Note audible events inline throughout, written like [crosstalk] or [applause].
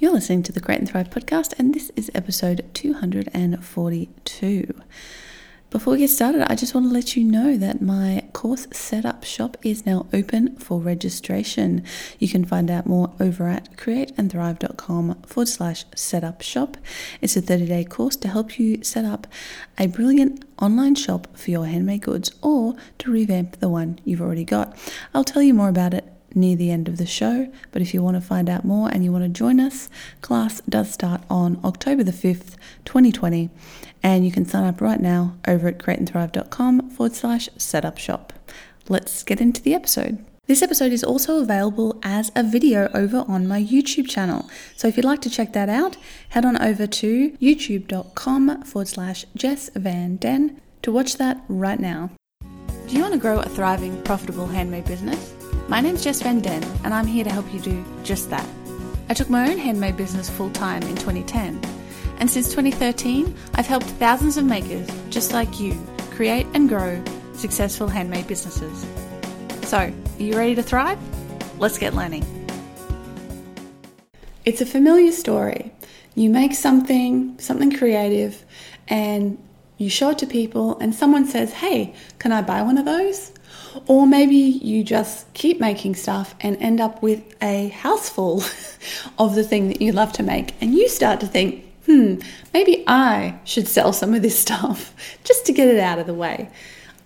You're listening to the Create and Thrive podcast, and this is episode 242. Before we get started, I just want to let you know that my course setup shop is now open for registration. You can find out more over at createandthrive.com forward slash setup shop. It's a 30 day course to help you set up a brilliant online shop for your handmade goods or to revamp the one you've already got. I'll tell you more about it near the end of the show. But if you want to find out more and you want to join us, class does start on October the 5th, 2020. And you can sign up right now over at createandthrive.com forward slash setup shop. Let's get into the episode. This episode is also available as a video over on my YouTube channel. So if you'd like to check that out, head on over to youtube.com forward slash Jess Van Den to watch that right now. Do you want to grow a thriving, profitable handmade business? My name's Jess Van Den, and I'm here to help you do just that. I took my own handmade business full time in 2010, and since 2013, I've helped thousands of makers just like you create and grow successful handmade businesses. So, are you ready to thrive? Let's get learning. It's a familiar story. You make something, something creative, and you show it to people, and someone says, Hey, can I buy one of those? Or maybe you just keep making stuff and end up with a house full [laughs] of the thing that you love to make, and you start to think, hmm, maybe I should sell some of this [laughs] stuff just to get it out of the way.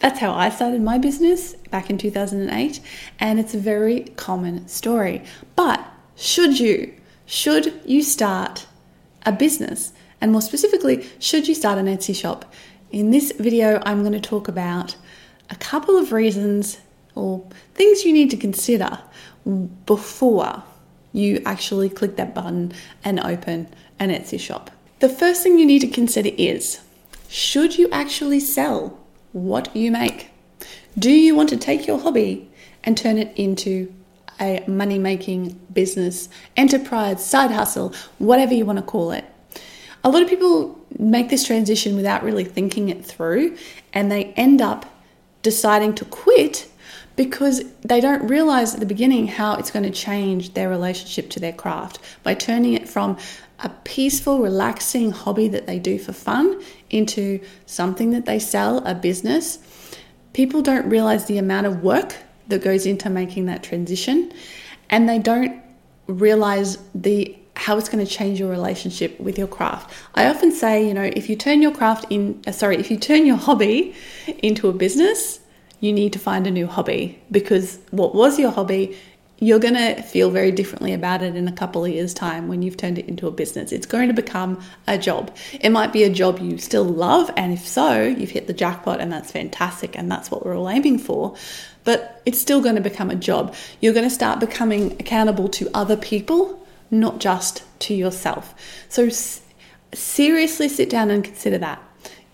That's how I started my business back in 2008, and it's a very common story. But should you? Should you start a business? And more specifically, should you start an Etsy shop? In this video, I'm going to talk about a couple of reasons or things you need to consider before you actually click that button and open an Etsy shop. The first thing you need to consider is should you actually sell what you make? Do you want to take your hobby and turn it into a money making business, enterprise, side hustle, whatever you want to call it? A lot of people make this transition without really thinking it through and they end up deciding to quit because they don't realize at the beginning how it's going to change their relationship to their craft by turning it from a peaceful, relaxing hobby that they do for fun into something that they sell, a business. People don't realize the amount of work that goes into making that transition, and they don't realize the how it's going to change your relationship with your craft. I often say, you know, if you turn your craft in, uh, sorry, if you turn your hobby into a business, you need to find a new hobby because what was your hobby, you're going to feel very differently about it in a couple of years' time when you've turned it into a business. It's going to become a job. It might be a job you still love, and if so, you've hit the jackpot, and that's fantastic, and that's what we're all aiming for. But it's still going to become a job. You're going to start becoming accountable to other people not just to yourself. So, seriously sit down and consider that.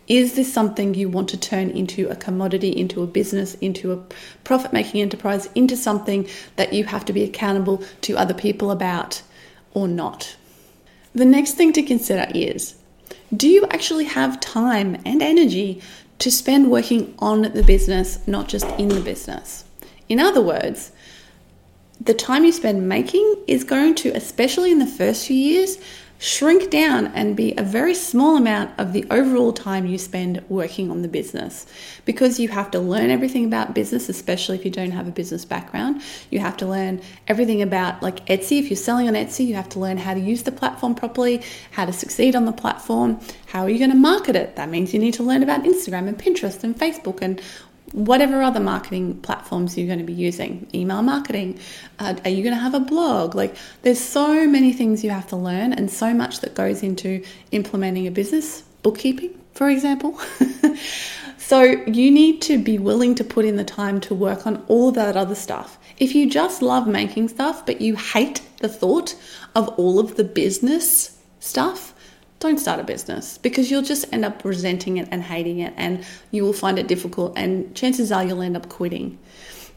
Is this something you want to turn into a commodity, into a business, into a profit making enterprise, into something that you have to be accountable to other people about or not? The next thing to consider is do you actually have time and energy to spend working on the business, not just in the business? In other words, the time you spend making is going to, especially in the first few years, shrink down and be a very small amount of the overall time you spend working on the business. Because you have to learn everything about business especially if you don't have a business background. You have to learn everything about like Etsy. If you're selling on Etsy you have to learn how to use the platform properly how to succeed on the platform how are you going to market it? That means you need to learn about Instagram and Pinterest and Facebook and whatever other marketing platforms you're going to be using email marketing uh, are you going to have a blog? Like there's so many things you have to learn and so much that goes into implementing a business bookkeeping for example. [laughs] So you need to be willing to put in the time to work on all that other stuff. If you just love making stuff but you hate the thought of all of the business stuff don't start a business because you'll just end up resenting it and hating it and you will find it difficult and chances are you'll end up quitting.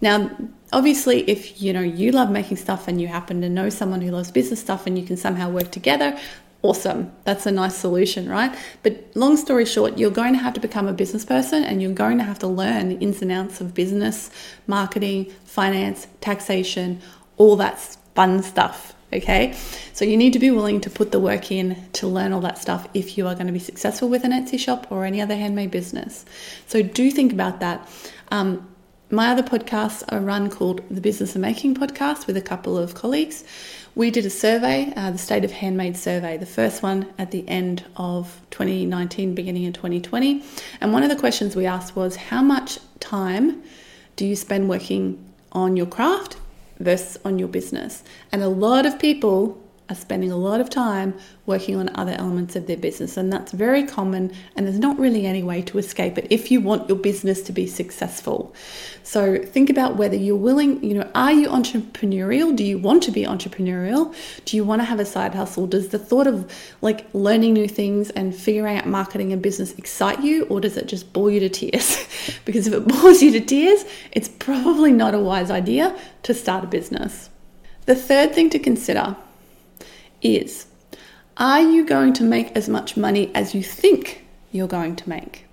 Now, obviously, if you know you love making stuff and you happen to know someone who loves business stuff and you can somehow work together, awesome. That's a nice solution, right? But long story short, you're going to have to become a business person and you're going to have to learn the ins and outs of business, marketing, finance, taxation, all that fun stuff Okay, so you need to be willing to put the work in to learn all that stuff if you are going to be successful with an Etsy shop or any other handmade business. So do think about that. Um, my other podcasts are run called the Business of Making podcast with a couple of colleagues. We did a survey, uh, the State of Handmade survey, the first one at the end of 2019, beginning of 2020. And one of the questions we asked was how much time do you spend working on your craft versus on your business? And a lot of people are spending a lot of time working on other elements of their business, and that's very common. And there's not really any way to escape it if you want your business to be successful. So think about whether you're willing, you know, are you entrepreneurial? Do you want to be entrepreneurial? Do you want to have a side hustle? Does the thought of like learning new things and figuring out marketing and business excite you, or does it just bore you to tears? [laughs] because if it bores you to tears, it's probably not a wise idea to start a business. The third thing to consider is are you going to make as much money as you think you're going to make?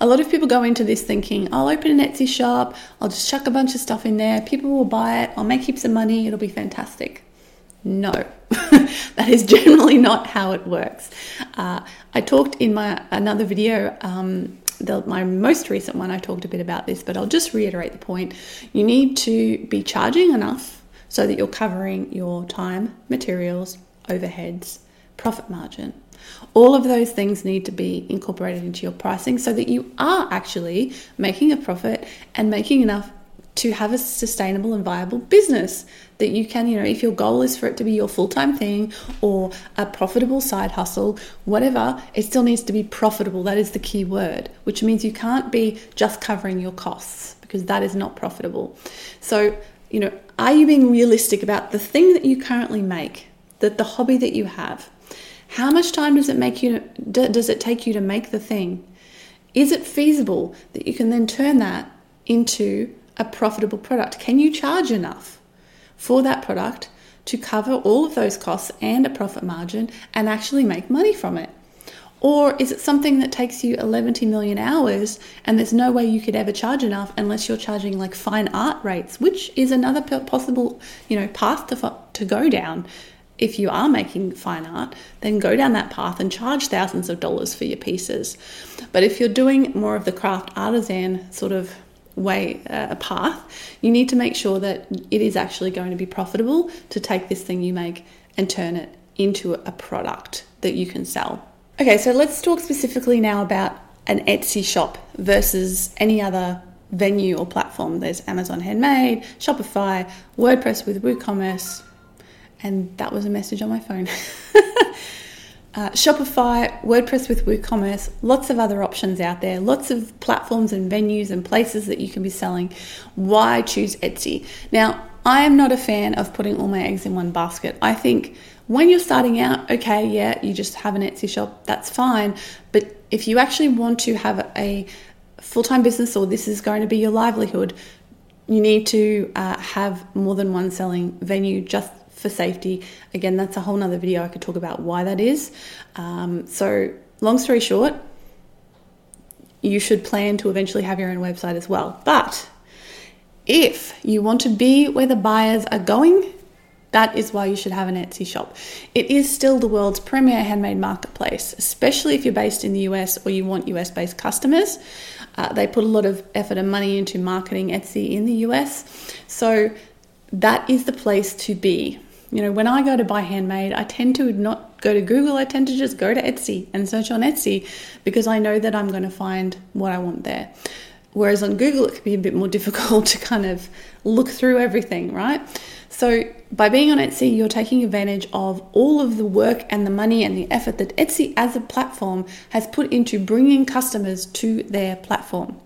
A lot of people go into this thinking, I'll open an Etsy shop, I'll just chuck a bunch of stuff in there, people will buy it, I'll make heaps of money, it'll be fantastic. No, [laughs] that is generally not how it works. Uh, I talked in my another video, um, the, my most recent one, I talked a bit about this, but I'll just reiterate the point. You need to be charging enough so that you're covering your time, materials, overheads, profit margin. All of those things need to be incorporated into your pricing so that you are actually making a profit and making enough to have a sustainable and viable business that you can, you know, if your goal is for it to be your full time thing or a profitable side hustle, whatever, it still needs to be profitable. That is the key word, which means you can't be just covering your costs because that is not profitable. So, you know, are you being realistic about the thing that you currently make? That the hobby that you have, how much time does it make you does it take you to make the thing? Is it feasible that you can then turn that into a profitable product? Can you charge enough for that product to cover all of those costs and a profit margin and actually make money from it? Or is it something that takes you 11 million hours and there's no way you could ever charge enough unless you're charging like fine art rates, which is another possible, you know, path to, to go down if you are making fine art, then go down that path and charge thousands of dollars for your pieces. But if you're doing more of the craft artisan sort of way, uh, a path, you need to make sure that it is actually going to be profitable to take this thing you make and turn it into a product that you can sell. Okay, so let's talk specifically now about an Etsy shop versus any other venue or platform. There's Amazon Handmade, Shopify, WordPress with WooCommerce, and that was a message on my phone. [laughs] uh, Shopify, WordPress with WooCommerce, lots of other options out there, lots of platforms and venues and places that you can be selling. Why choose Etsy? Now, I am not a fan of putting all my eggs in one basket. I think when you're starting out, okay, yeah, you just have an Etsy shop, that's fine. But if you actually want to have a full time business or this is going to be your livelihood, you need to uh, have more than one selling venue just for safety. Again, that's a whole nother video I could talk about why that is. Um, so, long story short, you should plan to eventually have your own website as well. But if you want to be where the buyers are going, that is why you should have an Etsy shop. It is still the world's premier handmade marketplace, especially if you're based in the US or you want US based customers. Uh, they put a lot of effort and money into marketing Etsy in the US. So that is the place to be. You know, when I go to buy handmade, I tend to not go to Google, I tend to just go to Etsy and search on Etsy because I know that I'm going to find what I want there. Whereas on Google, it can be a bit more [laughs] difficult to kind of look through everything, right? So, by being on Etsy, you're taking advantage of all of the work and the money and the effort that Etsy as a platform has put into bringing customers to their platform.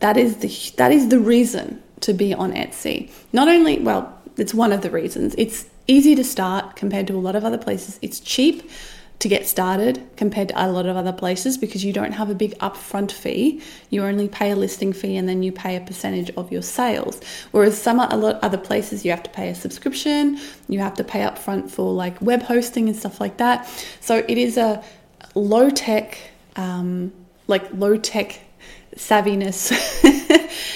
That is the that is the reason to be on Etsy. Not only, well, it's one of the reasons. It's easy to start compared to a lot of other places. It's cheap to get started compared to a lot of other places because you don't have a big upfront fee. You only pay a listing fee and then you pay a percentage of your sales. Whereas some a lot other places you have to pay a subscription, you have to pay upfront for like web hosting and stuff like that. So it is a low tech, um, like low tech savviness.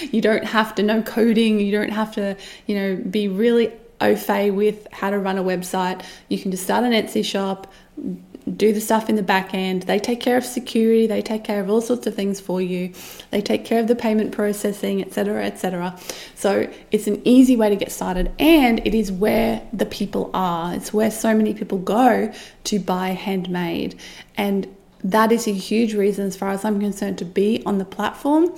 [laughs] you don't have to know coding. You don't have to, you know, be really au fait with how to run a website, you can just start an Etsy shop, do the stuff in the back end. They take care of security, they take care of all sorts of things for you. They take care of the payment processing, etc., etc. So it's an easy way to get started and it is where the people are. It's where so many people go to buy handmade. And that is a huge reason as far as I'm concerned to be on the platform.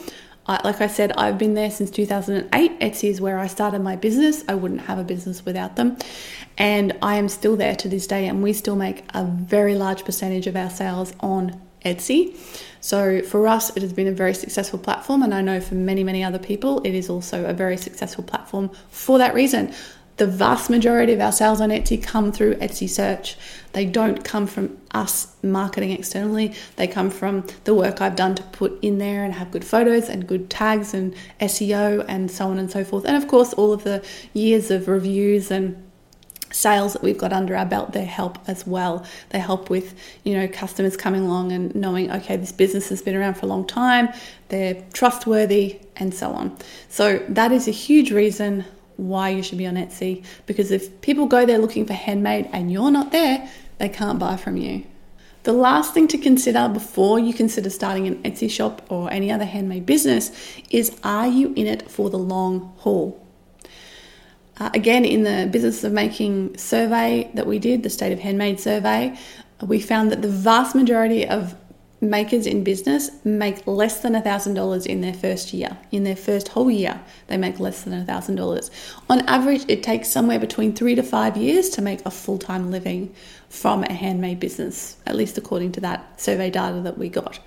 I, like I said, I've been there since 2008. Etsy is where I started my business. I wouldn't have a business without them. And I am still there to this day, and we still make a very large percentage of our sales on Etsy. So for us, it has been a very successful platform, and I know for many, many other people, it is also a very successful platform for that reason the vast majority of our sales on Etsy come through Etsy search. They don't come from us marketing externally. They come from the work I've done to put in there and have good photos and good tags and SEO and so on and so forth. And of course, all of the years of reviews and sales that we've got under our belt they help as well they help with you know customers coming along and knowing okay this business has been around for a long time they're trustworthy and so on so that is a huge reason why you should be on Etsy because if people go there looking for handmade and you're not there, they can't buy from you. The last thing to consider before you consider starting an Etsy shop or any other handmade business is are you in it for the long haul? Uh, again, in the business of making survey that we did, the State of Handmade survey, we found that the vast majority of makers in business make less than $1,000 in their first year. In their first whole year, they make less than $1,000. On average, it takes somewhere between three to five years to make a full time living from a handmade business, at least according to that survey data that we got.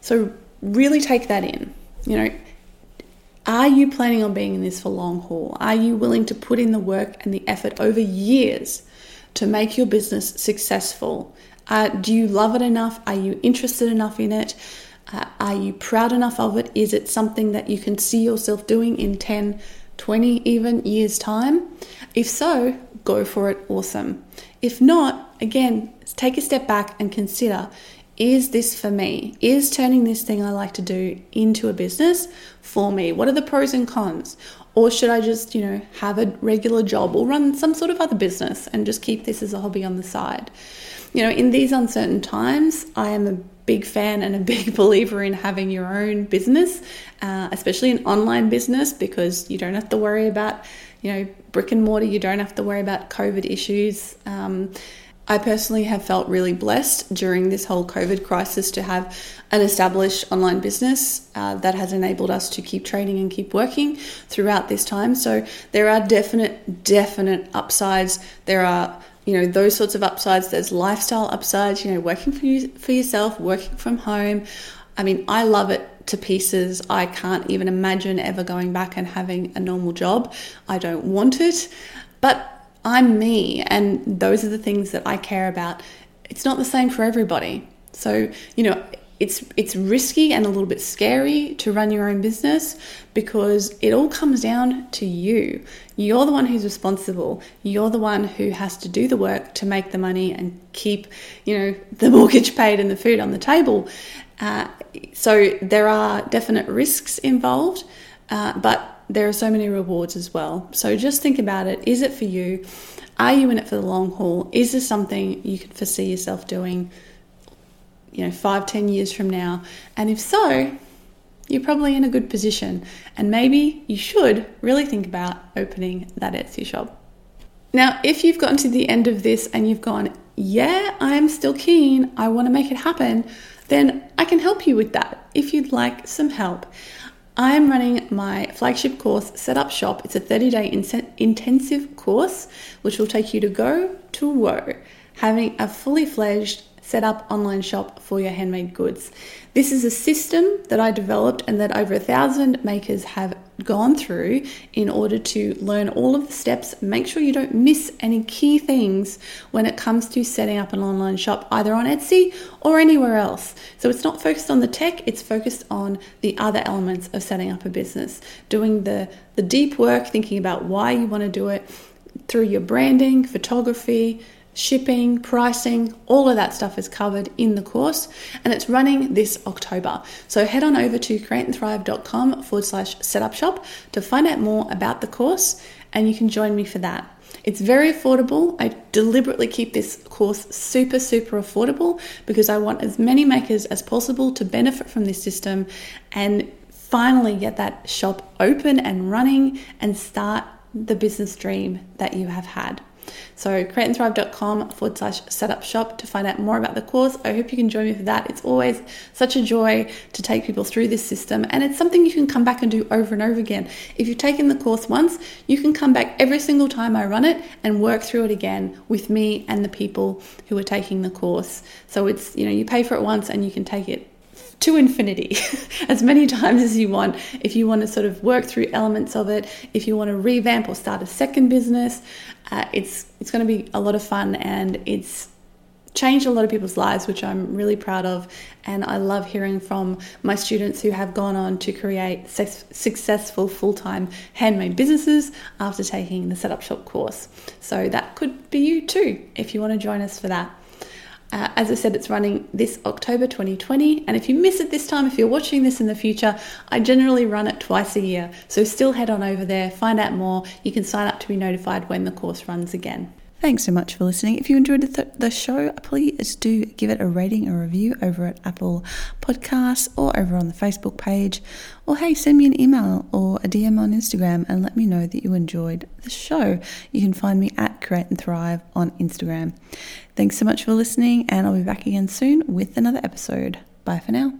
So, really take that in. You know, are you planning on being in this for long haul? Are you willing to put in the work and the effort over years to make your business successful? Uh, do you love it enough? Are you interested enough in it? Uh, are you proud enough of it? Is it something that you can see yourself doing in 10, 20, even years' time? If so, go for it. Awesome. If not, again, take a step back and consider is this for me? Is turning this thing I like to do into a business for me? What are the pros and cons? Or should I just, you know, have a regular job or run some sort of other business and just keep this as a hobby on the side? You know, in these uncertain times, I am a big fan and a [laughs] big believer in having your own business, uh, especially an online business, because you don't have to worry about, you know, brick and mortar. You don't have to worry about COVID issues. Um, I personally have felt really blessed during this whole COVID crisis to have an established online business uh, that has enabled us to keep trading and keep working throughout this time. So there are definite, definite upsides. There are you know those sorts of upsides. There's lifestyle upsides you know working for you for yourself working from home. I mean i love it to pieces. I can't even imagine ever going back and having a normal job. I don't want it but i'm me and those are the things that i care about. It's not the same for everybody. So you know it's it's risky and a little bit scary to run your own business because it all comes down to you. You're the one who's responsible. You're the one who has to do the work to make the money and keep, you know, the [laughs] mortgage paid and the food on the table. Uh, so there are definite risks involved, uh, but there are so many rewards as well. So just think about it. Is it for you? Are you in it for the long haul? Is this something you can foresee yourself doing? You know, five, ten years from now? And if so, you're probably in a good position. And maybe you should really think about opening that Etsy shop. Now, if you've gotten to the end of this and you've gone, yeah, I'm still keen, I want to make it happen, then I can help you with that if you'd like some help. I am running my flagship course, Set Up Shop. It's a 30 day in- intensive course which will take you to go to woe, having a fully fledged set up online shop for your handmade goods. This is a system that I developed and that over a thousand makers have gone through in order to learn all of the steps, make sure you don't miss any key things when it comes to setting up an online shop, either on Etsy or anywhere else. So it's not focused on the tech, it's focused on the other elements of setting up a business, doing the, the deep work, thinking about why you want to do it through your branding, photography, shipping, pricing, all of that stuff is covered in the course and it's running this October. So head on over to createandthrive.com forward slash setup shop to find out more about the course and you can join me for that. It's very affordable. I deliberately keep this course super, super affordable because I want as many makers as possible to benefit from this system and finally get that shop open and running and start the business dream that you have had. So createandthrive.com forward slash setup shop to find out more about the course. I hope you can join me for that. It's always such a joy to take people through this system and it's something you can come back and do over and over again. If you've taken the course once, you can come back every single time I run it and work through it again with me and the people who are taking the course. So it's, you know, you pay for it once and you can take it to infinity [laughs] as many times as you want. If you want to sort of work through elements of it, if you want to revamp or start a second business, uh, it's it's going to be a lot of fun and it's changed a lot of people's lives, which I'm really proud of. And I love hearing from my students who have gone on to create successful full time handmade businesses after taking the Setup Shop course. So that could be you too if you want to join us for that. Uh, as I said, it's running this October 2020. And if you miss it this time, if you're watching this in the future, I generally run it twice a year. So still head on over there, find out more. You can sign up to be notified when the course runs again. Thanks so much for listening. If you enjoyed the, the show, please do give it a rating or review over at Apple Podcasts or over on the Facebook page. Or hey, send me an email or a DM on Instagram and let me know that you enjoyed the show. You can find me at Create and Thrive on Instagram. Thanks so much for listening, and I'll be back again soon with another episode. Bye for now.